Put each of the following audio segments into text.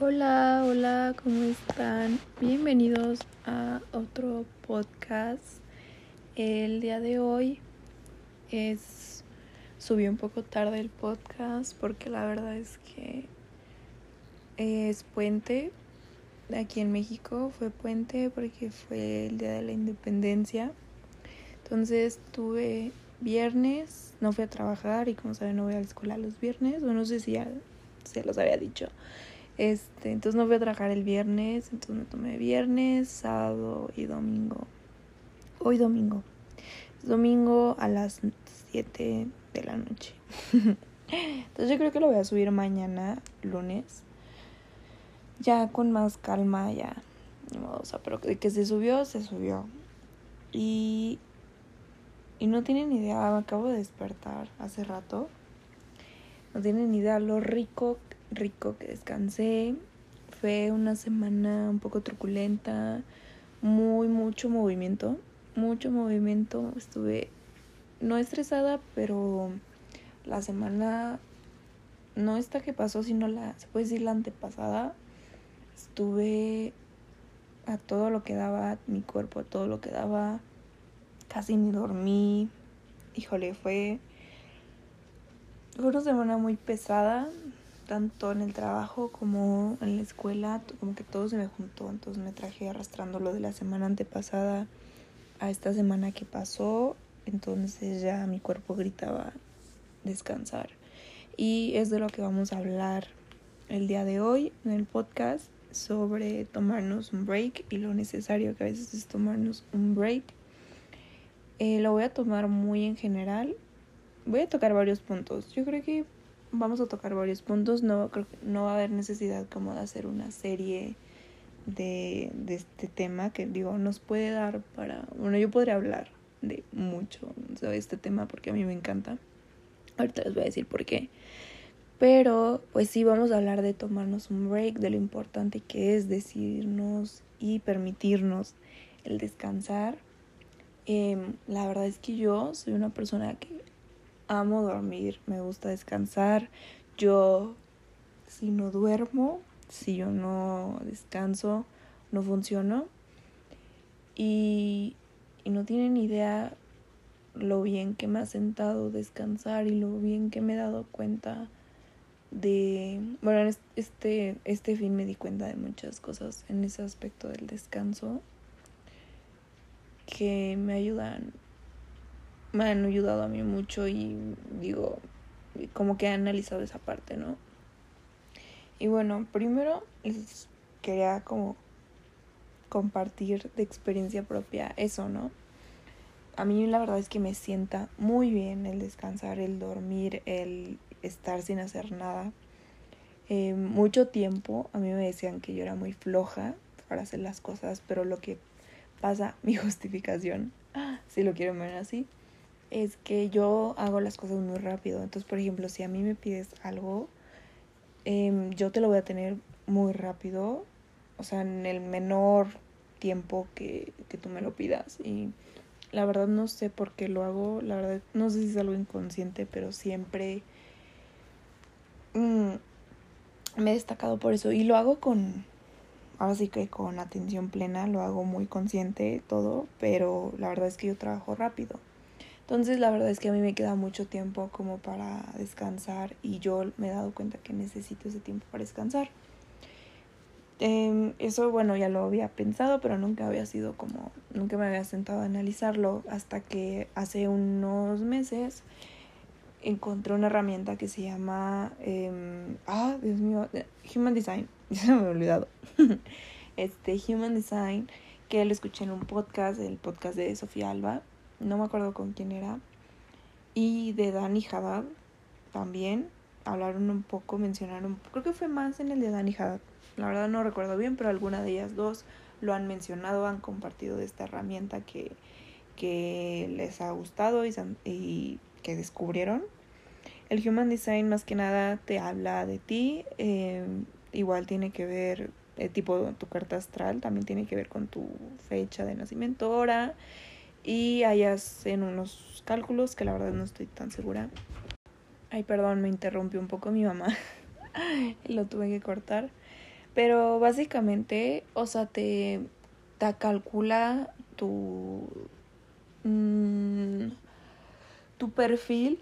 Hola, hola, ¿cómo están? Bienvenidos a otro podcast. El día de hoy es subí un poco tarde el podcast porque la verdad es que es puente. Aquí en México fue puente porque fue el día de la independencia. Entonces tuve viernes, no fui a trabajar y como saben no voy a la escuela los viernes, o no sé si ya se los había dicho. Este, entonces no voy a trabajar el viernes, entonces me tomé viernes, sábado y domingo. Hoy domingo. Es domingo a las 7 de la noche. entonces yo creo que lo voy a subir mañana, lunes. Ya con más calma, ya. O sea, pero de que se subió, se subió. Y, y no tienen idea, me acabo de despertar hace rato. No tienen idea lo rico rico que descansé. Fue una semana un poco truculenta, muy, mucho movimiento, mucho movimiento. Estuve no estresada, pero la semana, no esta que pasó, sino la, se puede decir la antepasada, estuve a todo lo que daba mi cuerpo, a todo lo que daba, casi ni dormí. Híjole, fue, fue una semana muy pesada, tanto en el trabajo como en la escuela, como que todo se me juntó, entonces me traje arrastrando lo de la semana antepasada a esta semana que pasó, entonces ya mi cuerpo gritaba descansar. Y es de lo que vamos a hablar el día de hoy en el podcast sobre tomarnos un break y lo necesario que a veces es tomarnos un break. Eh, lo voy a tomar muy en general. Voy a tocar varios puntos. Yo creo que vamos a tocar varios puntos. No, creo no va a haber necesidad como de hacer una serie de, de este tema que digo, nos puede dar para... Bueno, yo podría hablar de mucho sobre este tema porque a mí me encanta. Ahorita les voy a decir por qué. Pero pues sí, vamos a hablar de tomarnos un break, de lo importante que es decidirnos y permitirnos el descansar. Eh, la verdad es que yo soy una persona que amo dormir, me gusta descansar. Yo, si no duermo, si yo no descanso, no funciono. Y, y no tienen idea lo bien que me ha sentado descansar y lo bien que me he dado cuenta de bueno este este fin me di cuenta de muchas cosas en ese aspecto del descanso que me ayudan me han ayudado a mí mucho y digo, como que he analizado esa parte, ¿no? Y bueno, primero les quería como compartir de experiencia propia eso, ¿no? A mí la verdad es que me sienta muy bien el descansar, el dormir, el estar sin hacer nada. Eh, mucho tiempo a mí me decían que yo era muy floja para hacer las cosas, pero lo que pasa, mi justificación, si lo quieren ver así, es que yo hago las cosas muy rápido. Entonces, por ejemplo, si a mí me pides algo, em, yo te lo voy a tener muy rápido, o sea, en el menor tiempo que, que tú me lo pidas. Y la verdad no sé por qué lo hago, la verdad no sé si es algo inconsciente, pero siempre mm, me he destacado por eso. Y lo hago con, ahora sí que con atención plena, lo hago muy consciente todo, pero la verdad es que yo trabajo rápido. Entonces la verdad es que a mí me queda mucho tiempo como para descansar y yo me he dado cuenta que necesito ese tiempo para descansar. Em, eso bueno ya lo había pensado pero nunca había sido como nunca me había sentado a analizarlo hasta que hace unos meses encontré una herramienta que se llama em, ah Dios mío Human Design ya se me había olvidado este Human Design que lo escuché en un podcast el podcast de Sofía Alba no me acuerdo con quién era, y de Dani Haddad también. Hablaron un poco, mencionaron, creo que fue más en el de Dani Haddad. La verdad no recuerdo bien, pero alguna de ellas dos lo han mencionado, han compartido de esta herramienta que, que les ha gustado y, y que descubrieron. El Human Design más que nada te habla de ti, eh, igual tiene que ver, eh, tipo tu carta astral, también tiene que ver con tu fecha de nacimiento, hora, y ahí hacen unos cálculos que la verdad no estoy tan segura. Ay, perdón, me interrumpió un poco mi mamá. Lo tuve que cortar. Pero básicamente, o sea, te, te calcula tu, mm, tu perfil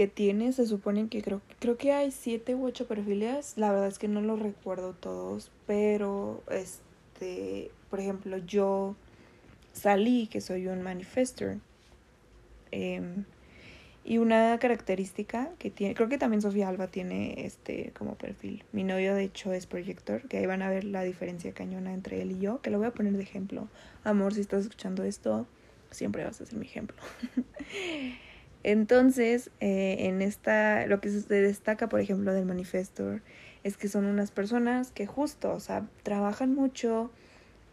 que tienes. Se supone que creo, creo que hay siete u ocho perfiles. La verdad es que no los recuerdo todos. Pero, este, por ejemplo, yo salí que soy un manifester. Em, y una característica que tiene, creo que también Sofía Alba tiene este como perfil. Mi novio de hecho es proyector, que ahí van a ver la diferencia cañona entre él y yo, que lo voy a poner de ejemplo. Amor, si estás escuchando esto, siempre vas a ser mi ejemplo. Entonces, eh, en esta, lo que se destaca, por ejemplo, del manifestor, es que son unas personas que justo, o sea, trabajan mucho,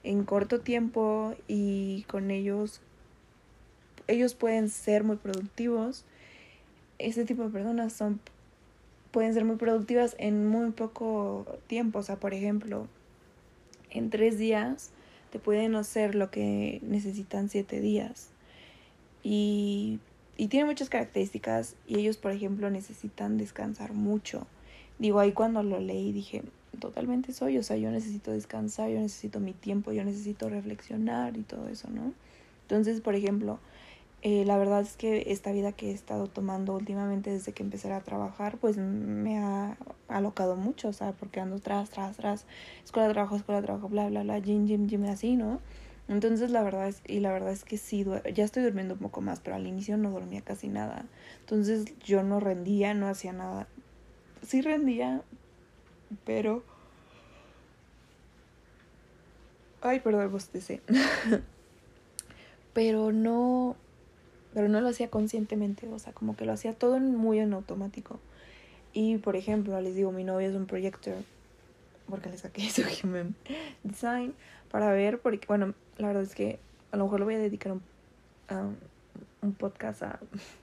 en corto tiempo y con ellos ellos pueden ser muy productivos. Este tipo de personas son pueden ser muy productivas en muy poco tiempo. O sea, por ejemplo, en tres días te pueden hacer lo que necesitan siete días. Y, y tiene muchas características y ellos, por ejemplo, necesitan descansar mucho. Digo, ahí cuando lo leí dije, totalmente soy, o sea, yo necesito descansar, yo necesito mi tiempo, yo necesito reflexionar y todo eso, ¿no? Entonces, por ejemplo, eh, la verdad es que esta vida que he estado tomando últimamente desde que empecé a trabajar, pues me ha alocado mucho, o sea, porque ando tras, tras, tras, escuela, trabajo, escuela, trabajo, bla, bla, bla, gym, gym, gym, así, ¿no? Entonces la verdad es, y la verdad es que sí, ya estoy durmiendo un poco más, pero al inicio no dormía casi nada. Entonces yo no rendía, no hacía nada. Sí rendía, pero... Ay, perdón, bostecé. pero no... Pero no lo hacía conscientemente, o sea, como que lo hacía todo muy en automático. Y, por ejemplo, les digo, mi novio es un proyector, porque le saqué su Human Design para ver, porque, bueno, la verdad es que a lo mejor le voy a dedicar un, un podcast a,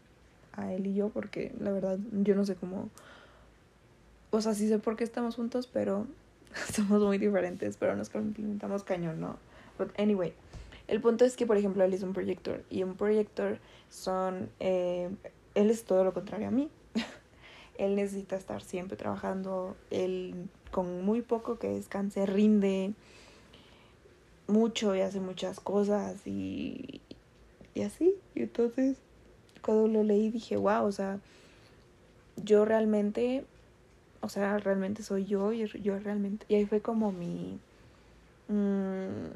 a él y yo, porque la verdad yo no sé cómo o sea, sí sé por qué estamos juntos, pero somos muy diferentes, pero nos complementamos cañón, ¿no? But anyway, el punto es que, por ejemplo, él es un proyector y un proyector son, eh, él es todo lo contrario a mí. él necesita estar siempre trabajando, él con muy poco que descanse rinde mucho y hace muchas cosas y, y así. Y entonces, cuando lo leí dije, wow, o sea, yo realmente o sea, realmente soy yo y yo realmente... Y ahí fue como mi... Mmm,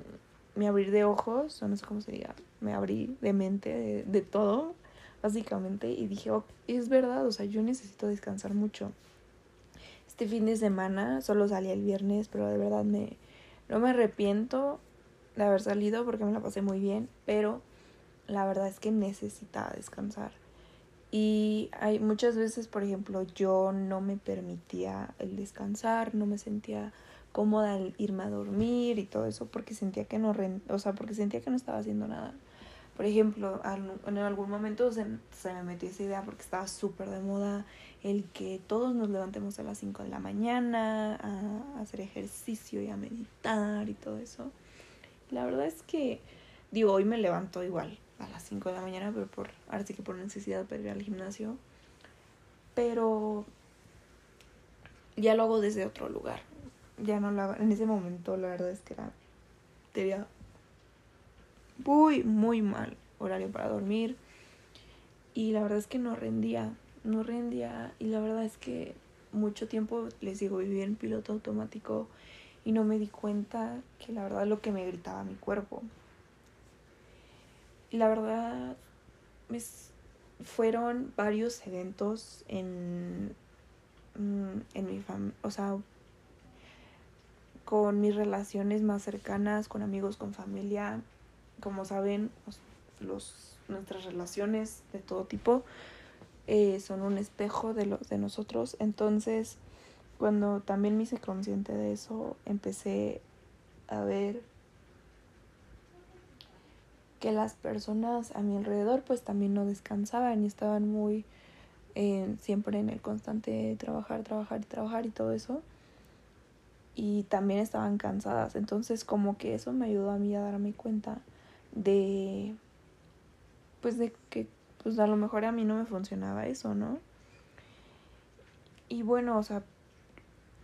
mi abrir de ojos, o no sé cómo se diga, me abrí de mente de, de todo, básicamente, y dije, oh, es verdad, o sea, yo necesito descansar mucho. Este fin de semana solo salí el viernes, pero de verdad me, no me arrepiento de haber salido porque me la pasé muy bien, pero la verdad es que necesitaba descansar. Y hay muchas veces, por ejemplo, yo no me permitía el descansar, no me sentía cómoda el irme a dormir y todo eso porque sentía que no, o sea, porque sentía que no estaba haciendo nada. Por ejemplo, en algún momento se, se me metió esa idea porque estaba súper de moda el que todos nos levantemos a las 5 de la mañana a hacer ejercicio y a meditar y todo eso. La verdad es que, digo, hoy me levanto igual, a las 5 de la mañana, pero por, ahora sí que por necesidad para ir al gimnasio. Pero ya lo hago desde otro lugar. Ya no lo hago. En ese momento la verdad es que era, muy, muy mal horario para dormir. Y la verdad es que no rendía, no rendía. Y la verdad es que mucho tiempo les digo, vivir en piloto automático y no me di cuenta que la verdad lo que me gritaba mi cuerpo. Y la verdad, fueron varios eventos en, mm, en mi familia, o sea, con mis relaciones más cercanas, con amigos, con familia. Como saben, los, nuestras relaciones de todo tipo eh, son un espejo de, los, de nosotros. Entonces, cuando también me hice consciente de eso, empecé a ver que las personas a mi alrededor pues también no descansaban y estaban muy eh, siempre en el constante trabajar, trabajar y trabajar y todo eso. Y también estaban cansadas. Entonces como que eso me ayudó a mí a darme cuenta de, pues de que pues a lo mejor a mí no me funcionaba eso, ¿no? Y bueno, o sea,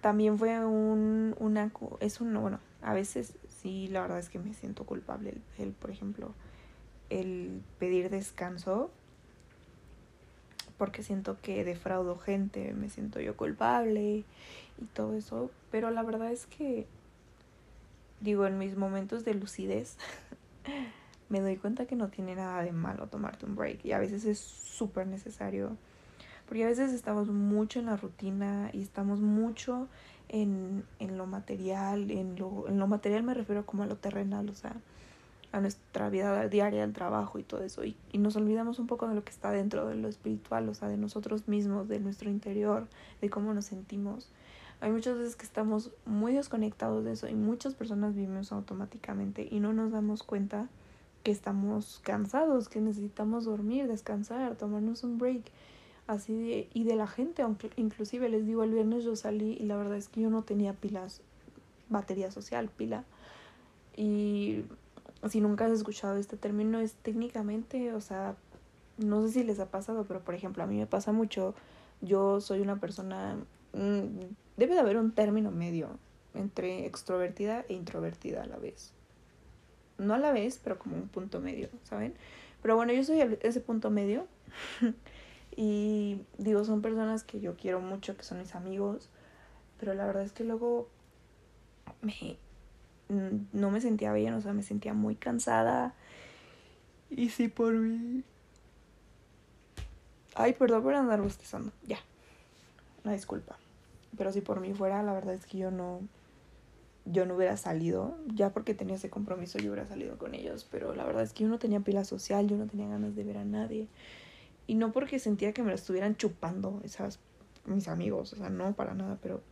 también fue un, una, es un, bueno, a veces sí, la verdad es que me siento culpable, el, por ejemplo, el pedir descanso, porque siento que defraudo gente, me siento yo culpable y todo eso, pero la verdad es que, digo, en mis momentos de lucidez, me doy cuenta que no tiene nada de malo tomarte un break y a veces es súper necesario. Porque a veces estamos mucho en la rutina y estamos mucho en, en lo material. En lo, en lo material me refiero como a lo terrenal, o sea, a nuestra vida diaria, al trabajo y todo eso. Y, y nos olvidamos un poco de lo que está dentro de lo espiritual, o sea, de nosotros mismos, de nuestro interior, de cómo nos sentimos. Hay muchas veces que estamos muy desconectados de eso y muchas personas vivimos automáticamente y no nos damos cuenta que estamos cansados, que necesitamos dormir, descansar, tomarnos un break. Así de, y de la gente, aunque inclusive les digo, el viernes yo salí y la verdad es que yo no tenía pilas, batería social, pila. Y si nunca has escuchado este término, es técnicamente, o sea, no sé si les ha pasado, pero por ejemplo, a mí me pasa mucho, yo soy una persona, mm, debe de haber un término medio entre extrovertida e introvertida a la vez no a la vez, pero como un punto medio, ¿saben? Pero bueno, yo soy ese punto medio. y digo, son personas que yo quiero mucho, que son mis amigos. Pero la verdad es que luego me, no me sentía bien, o sea, me sentía muy cansada. Y sí, por mí. Ay, perdón por andar bostezando. Ya. Una disculpa. Pero si por mí fuera, la verdad es que yo no yo no hubiera salido, ya porque tenía ese compromiso yo hubiera salido con ellos, pero la verdad es que yo no tenía pila social, yo no tenía ganas de ver a nadie. Y no porque sentía que me lo estuvieran chupando esas mis amigos, o sea, no para nada, pero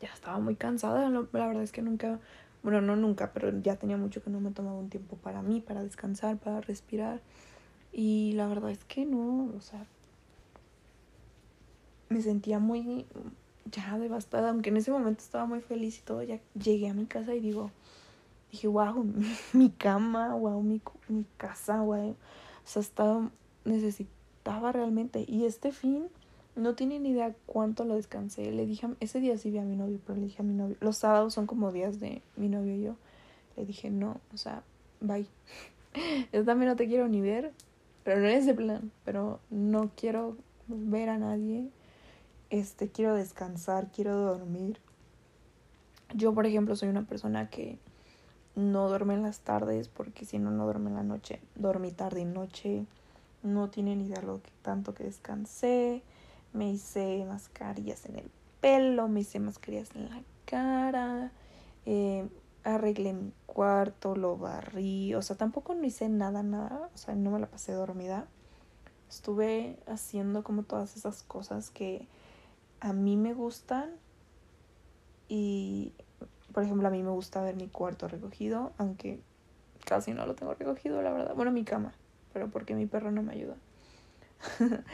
ya estaba muy cansada, la verdad es que nunca, bueno, no nunca, pero ya tenía mucho que no me tomaba un tiempo para mí, para descansar, para respirar. Y la verdad es que no, o sea, me sentía muy ya devastada, aunque en ese momento estaba muy feliz y todo, ya llegué a mi casa y digo, dije, wow, mi, cama, wow, mi, mi casa, wow. O sea, estaba, necesitaba realmente. Y este fin, no tiene ni idea cuánto lo descansé. Le dije, ese día sí vi a mi novio, pero le dije a mi novio, los sábados son como días de mi novio y yo. Le dije, no, o sea, bye. Yo también no te quiero ni ver, pero no es de plan, pero no quiero ver a nadie este, quiero descansar, quiero dormir. Yo, por ejemplo, soy una persona que no duerme en las tardes porque si no, no duerme en la noche. Dormí tarde y noche. No tiene ni idea lo que tanto que descansé. Me hice mascarillas en el pelo, me hice mascarillas en la cara. Eh, arreglé mi cuarto, lo barrí. O sea, tampoco no hice nada, nada. O sea, no me la pasé dormida. Estuve haciendo como todas esas cosas que a mí me gustan y, por ejemplo, a mí me gusta ver mi cuarto recogido, aunque casi no lo tengo recogido, la verdad. Bueno, mi cama, pero porque mi perro no me ayuda.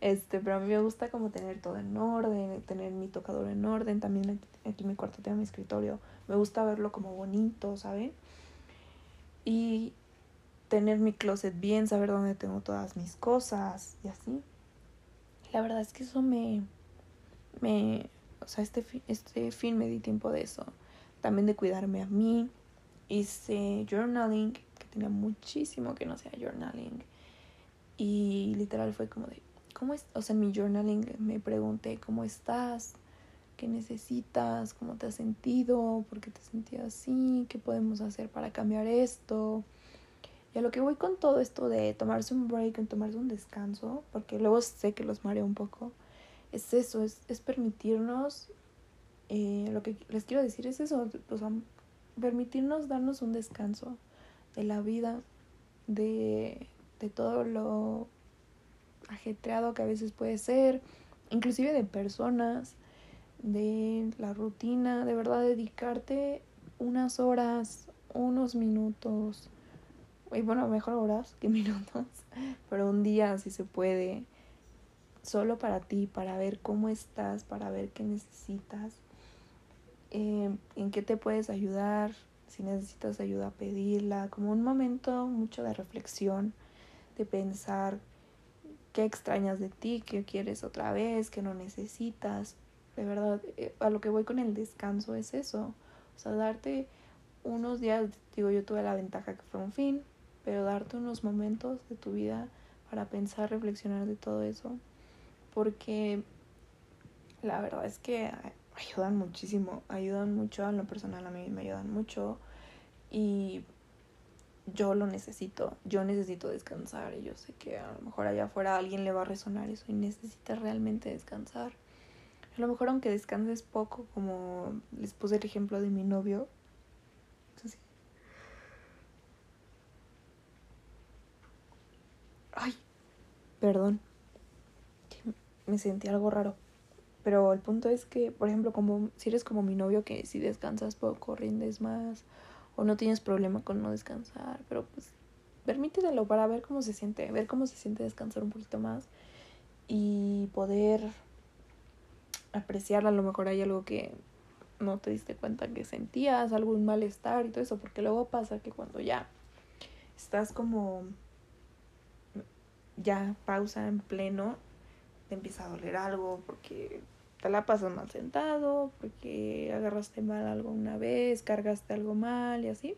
este, pero a mí me gusta como tener todo en orden, tener mi tocador en orden, también aquí, en mi cuarto tengo mi escritorio. Me gusta verlo como bonito, ¿saben? Y tener mi closet bien, saber dónde tengo todas mis cosas y así. La verdad es que eso me, me, o sea, este, este fin me di tiempo de eso. También de cuidarme a mí. Hice journaling, que tenía muchísimo que no sea journaling. Y literal fue como de, ¿cómo es? O sea, en mi journaling me pregunté, ¿cómo estás? ¿Qué necesitas? ¿Cómo te has sentido? ¿Por qué te sentías así? ¿Qué podemos hacer para cambiar esto? Y a lo que voy con todo esto de tomarse un break, tomarse un descanso, porque luego sé que los mareo un poco es eso, es, es permitirnos, eh, lo que les quiero decir es eso, pues, permitirnos darnos un descanso de la vida, de, de todo lo ajetreado que a veces puede ser, inclusive de personas, de la rutina, de verdad dedicarte unas horas, unos minutos, y bueno, mejor horas que minutos, pero un día si se puede, solo para ti, para ver cómo estás, para ver qué necesitas, eh, en qué te puedes ayudar, si necesitas ayuda, pedirla, como un momento mucho de reflexión, de pensar qué extrañas de ti, qué quieres otra vez, qué no necesitas. De verdad, eh, a lo que voy con el descanso es eso. O sea, darte unos días, digo, yo tuve la ventaja que fue un fin, pero darte unos momentos de tu vida para pensar, reflexionar de todo eso. Porque la verdad es que ayudan muchísimo, ayudan mucho a lo personal, a mí me ayudan mucho y yo lo necesito, yo necesito descansar y yo sé que a lo mejor allá afuera alguien le va a resonar eso y necesita realmente descansar. A lo mejor aunque descanses poco, como les puse el ejemplo de mi novio, Ay, perdón. Me sentí algo raro. Pero el punto es que, por ejemplo, como si eres como mi novio que si descansas poco, rindes más o no tienes problema con no descansar, pero pues permítelo para ver cómo se siente, ver cómo se siente descansar un poquito más y poder apreciar a lo mejor hay algo que no te diste cuenta que sentías, algún malestar y todo eso, porque luego pasa que cuando ya estás como ya pausa en pleno, te empieza a doler algo porque te la pasas mal sentado, porque agarraste mal algo una vez, cargaste algo mal y así.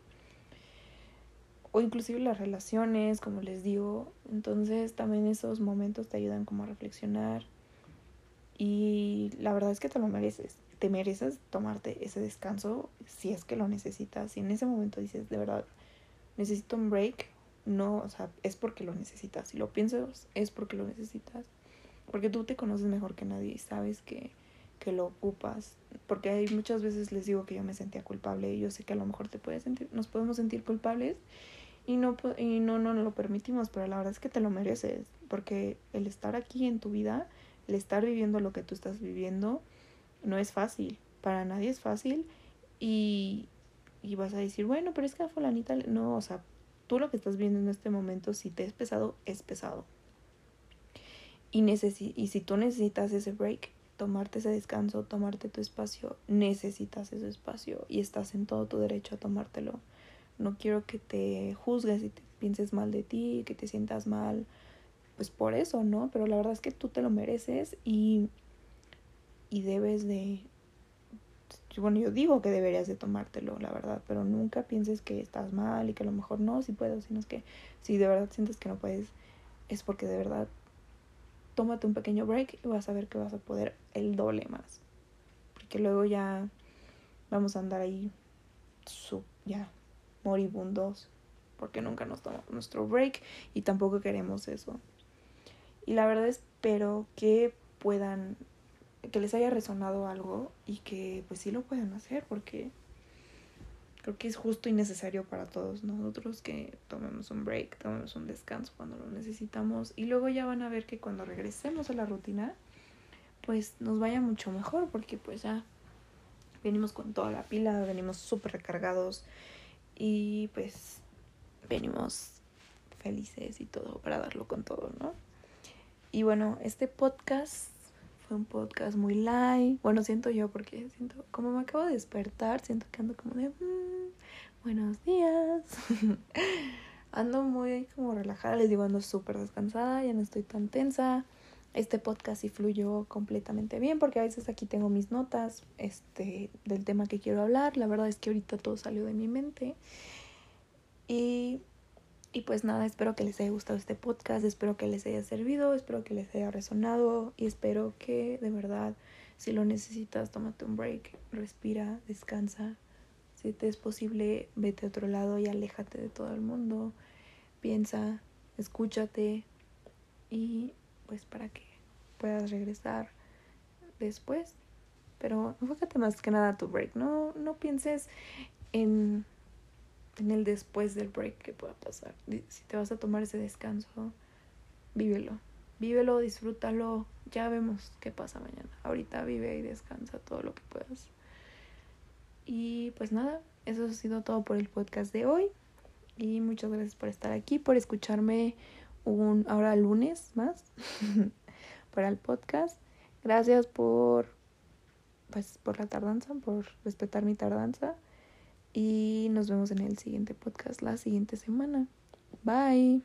O inclusive las relaciones, como les digo. Entonces también esos momentos te ayudan como a reflexionar. Y la verdad es que te lo mereces. Te mereces tomarte ese descanso si es que lo necesitas. Si en ese momento dices, de verdad, necesito un break, no, o sea, es porque lo necesitas. Si lo piensas, es porque lo necesitas. Porque tú te conoces mejor que nadie y sabes que, que lo ocupas. Porque hay muchas veces les digo que yo me sentía culpable y yo sé que a lo mejor te puedes sentir, nos podemos sentir culpables y no, y no, no lo permitimos, pero la verdad es que te lo mereces. Porque el estar aquí en tu vida, el estar viviendo lo que tú estás viviendo, no es fácil. Para nadie es fácil y, y vas a decir, bueno, pero es que a fulanita, no, o sea, tú lo que estás viendo en este momento, si te es pesado, es pesado. Y, y si tú necesitas ese break, tomarte ese descanso, tomarte tu espacio, necesitas ese espacio y estás en todo tu derecho a tomártelo. No quiero que te juzgues y te pienses mal de ti, que te sientas mal, pues por eso, ¿no? Pero la verdad es que tú te lo mereces y, y debes de, bueno, yo digo que deberías de tomártelo, la verdad, pero nunca pienses que estás mal y que a lo mejor no, si puedo, sino es que si de verdad sientes que no puedes, es porque de verdad tómate un pequeño break y vas a ver que vas a poder el doble más. Porque luego ya vamos a andar ahí ya moribundos porque nunca nos tomamos nuestro break y tampoco queremos eso. Y la verdad espero que puedan que les haya resonado algo y que pues sí lo puedan hacer porque creo que es justo y necesario para todos nosotros que tomemos un break, tomemos un descanso cuando lo necesitamos y luego ya van a ver que cuando regresemos a la rutina pues nos vaya mucho mejor porque pues ya venimos con toda la pila, venimos súper recargados y pues venimos felices y todo para darlo con todo, ¿no? Y bueno, este podcast fue un podcast muy light. Bueno, siento yo porque siento, como me acabo de despertar, siento que ando como de, mm, buenos días. ando muy como relajada, les digo, ando súper descansada, ya no estoy tan tensa. Este podcast sí fluyó completamente bien porque a veces aquí tengo mis notas este, del tema que quiero hablar. La verdad es que ahorita todo salió de mi mente. Y y pues nada, espero que les haya gustado este podcast, espero que les haya servido, espero que les haya resonado y espero que de verdad, si lo necesitas, tómate un break, respira, descansa. Si te es posible, vete a otro lado y aléjate de todo el mundo. Piensa, escúchate y pues para que puedas regresar después. Pero enfócate más que nada a tu break. No, no pienses en en el después del break que pueda pasar. Si te vas a tomar ese descanso, vívelo. Vívelo, disfrútalo. Ya vemos qué pasa mañana. Ahorita vive y descansa todo lo que puedas. Y pues nada, eso ha sido todo por el podcast de hoy. Y muchas gracias por estar aquí, por escucharme un ahora lunes más para el podcast. Gracias por pues por la tardanza, por respetar mi tardanza. Y nos vemos en el siguiente podcast la siguiente semana. Bye.